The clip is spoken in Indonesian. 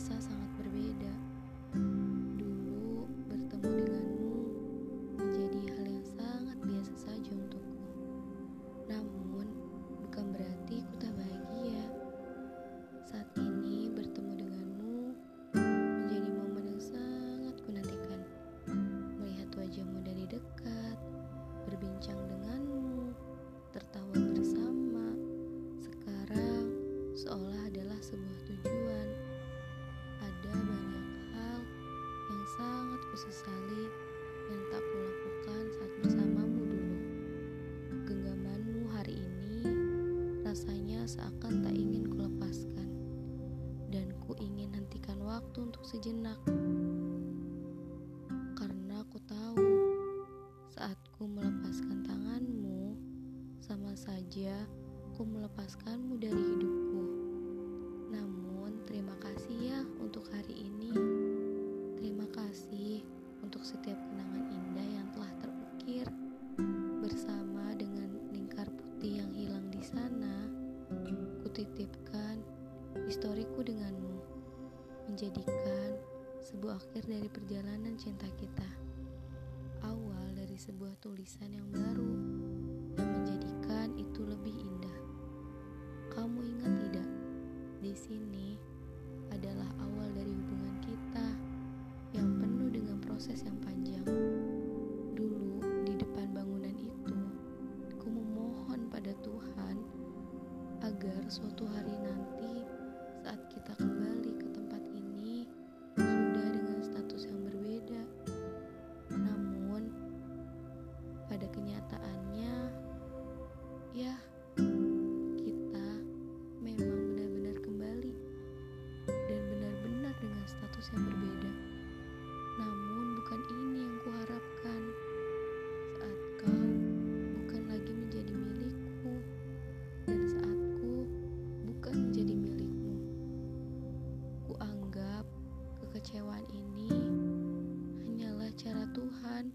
terasa sangat berbeda. Dulu bertemu denganmu menjadi hal yang sangat biasa saja untukku. Namun, bukan berarti ku tak bahagia. Saat ini bertemu denganmu menjadi momen yang sangat ku nantikan. Melihat wajahmu dari dekat, berbincang denganmu, tertawa bersama. Sekarang seolah sesali yang tak kulakukan saat bersamamu dulu. Genggamanmu hari ini rasanya seakan tak ingin kulepaskan. Dan ku ingin hentikan waktu untuk sejenak. Karena ku tahu saat ku melepaskan tanganmu sama saja ku melepaskanmu dari hidupku. Kutitipkan historiku denganmu menjadikan sebuah akhir dari perjalanan cinta kita awal dari sebuah tulisan yang baru yang menjadikan itu lebih indah. Kamu ingat tidak di sini adalah awal dari hubungan kita yang penuh dengan proses yang panjang suatu hari kekecewaan ini hanyalah cara Tuhan